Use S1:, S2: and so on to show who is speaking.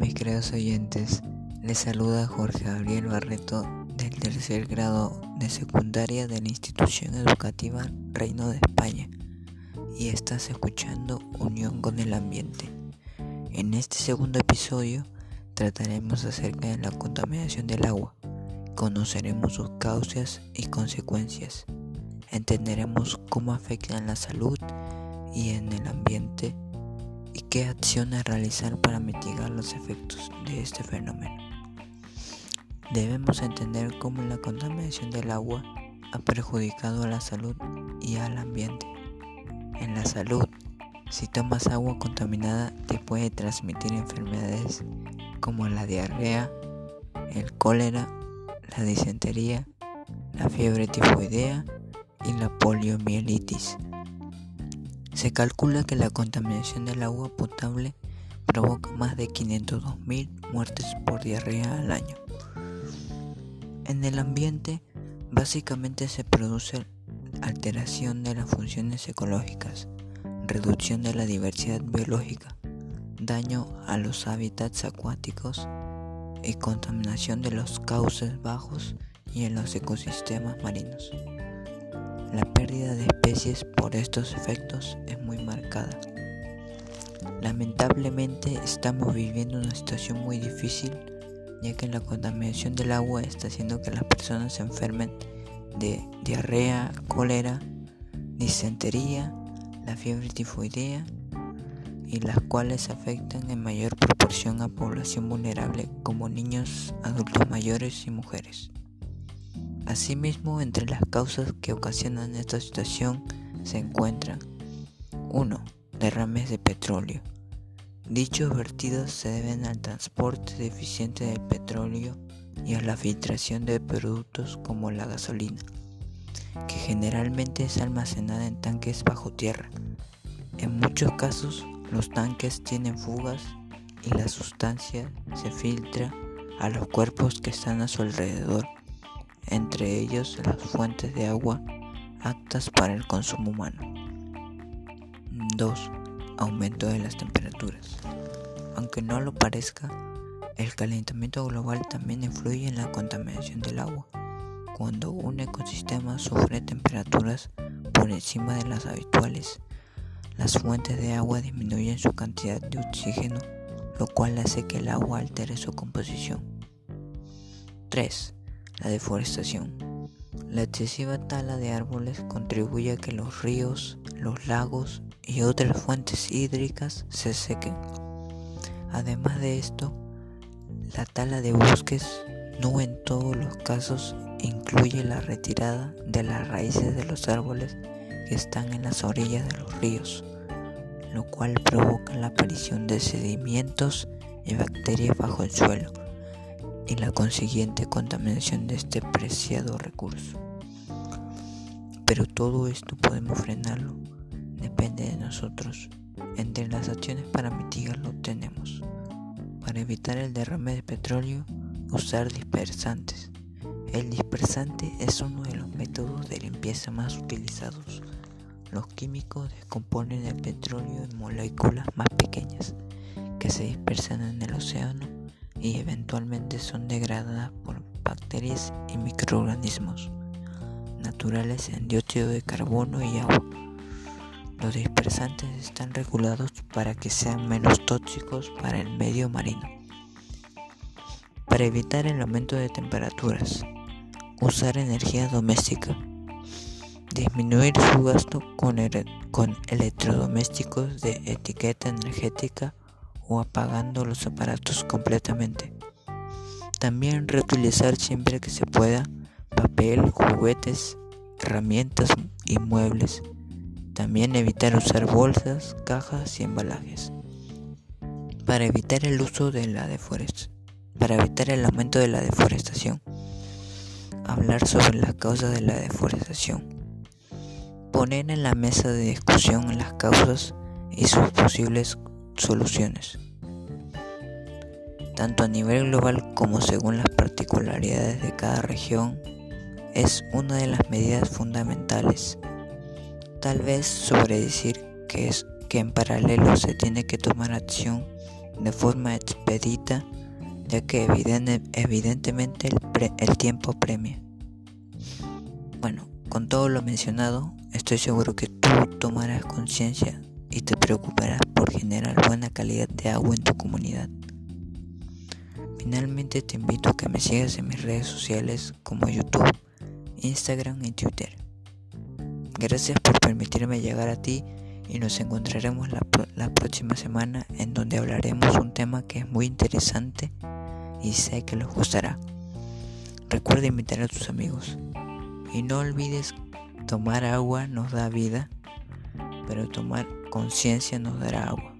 S1: Mis queridos oyentes, les saluda Jorge Gabriel Barreto del tercer grado de secundaria de la institución educativa Reino de España y estás escuchando Unión con el Ambiente. En este segundo episodio trataremos acerca de la contaminación del agua, conoceremos sus causas y consecuencias, entenderemos cómo afectan la salud y en el ambiente y qué acciones realizar para mitigar los efectos de este fenómeno. Debemos entender cómo la contaminación del agua ha perjudicado a la salud y al ambiente. En la salud, si tomas agua contaminada te puede transmitir enfermedades como la diarrea, el cólera, la disentería, la fiebre tifoidea y la poliomielitis. Se calcula que la contaminación del agua potable provoca más de 502.000 muertes por diarrea al año. En el ambiente, básicamente se produce alteración de las funciones ecológicas, reducción de la diversidad biológica, daño a los hábitats acuáticos y contaminación de los cauces bajos y en los ecosistemas marinos. La pérdida de por estos efectos es muy marcada. Lamentablemente estamos viviendo una situación muy difícil ya que la contaminación del agua está haciendo que las personas se enfermen de diarrea, cólera, disentería, la fiebre tifoidea y las cuales afectan en mayor proporción a población vulnerable como niños, adultos mayores y mujeres. Asimismo, entre las causas que ocasionan esta situación se encuentran 1. Derrames de petróleo. Dichos vertidos se deben al transporte deficiente del petróleo y a la filtración de productos como la gasolina, que generalmente es almacenada en tanques bajo tierra. En muchos casos, los tanques tienen fugas y la sustancia se filtra a los cuerpos que están a su alrededor entre ellos las fuentes de agua aptas para el consumo humano. 2. Aumento de las temperaturas. Aunque no lo parezca, el calentamiento global también influye en la contaminación del agua. Cuando un ecosistema sufre temperaturas por encima de las habituales, las fuentes de agua disminuyen su cantidad de oxígeno, lo cual hace que el agua altere su composición. 3. La deforestación. La excesiva tala de árboles contribuye a que los ríos, los lagos y otras fuentes hídricas se sequen. Además de esto, la tala de bosques no en todos los casos incluye la retirada de las raíces de los árboles que están en las orillas de los ríos, lo cual provoca la aparición de sedimentos y bacterias bajo el suelo y la consiguiente contaminación de este preciado recurso. Pero todo esto podemos frenarlo, depende de nosotros. Entre las acciones para mitigarlo tenemos, para evitar el derrame de petróleo, usar dispersantes. El dispersante es uno de los métodos de limpieza más utilizados. Los químicos descomponen el petróleo en moléculas más pequeñas que se dispersan en el océano y eventualmente son degradadas por bacterias y microorganismos naturales en dióxido de carbono y agua. Los dispersantes están regulados para que sean menos tóxicos para el medio marino. Para evitar el aumento de temperaturas, usar energía doméstica, disminuir su gasto con, electrodomésticos de etiqueta energética o apagando los aparatos completamente. También reutilizar siempre que se pueda papel, juguetes, herramientas y muebles. También evitar usar bolsas, cajas y embalajes. Para evitar el uso de la deforestación. Para evitar el aumento de la deforestación. Hablar sobre las causas de la deforestación. Poner en la mesa de discusión las causas y sus posibles soluciones, tanto a nivel global como según las particularidades de cada región, es una de las medidas fundamentales. Tal vez sobre decir que es que en paralelo se tiene que tomar acción de forma expedita, ya que evidentemente el, el tiempo premia. Bueno, con todo lo mencionado, estoy seguro que tú tomarás conciencia y te preocuparás por generar buena calidad de agua en tu comunidad. Finalmente te invito a que me sigas en mis redes sociales como YouTube, Instagram y Twitter. Gracias por permitirme llegar a ti y nos encontraremos la, la, próxima semana en donde hablaremos un tema que es muy interesante y sé que les gustará. Recuerda invitar a tus amigos y no olvides tomar agua nos da vida, pero tomar conciencia nos dará agua.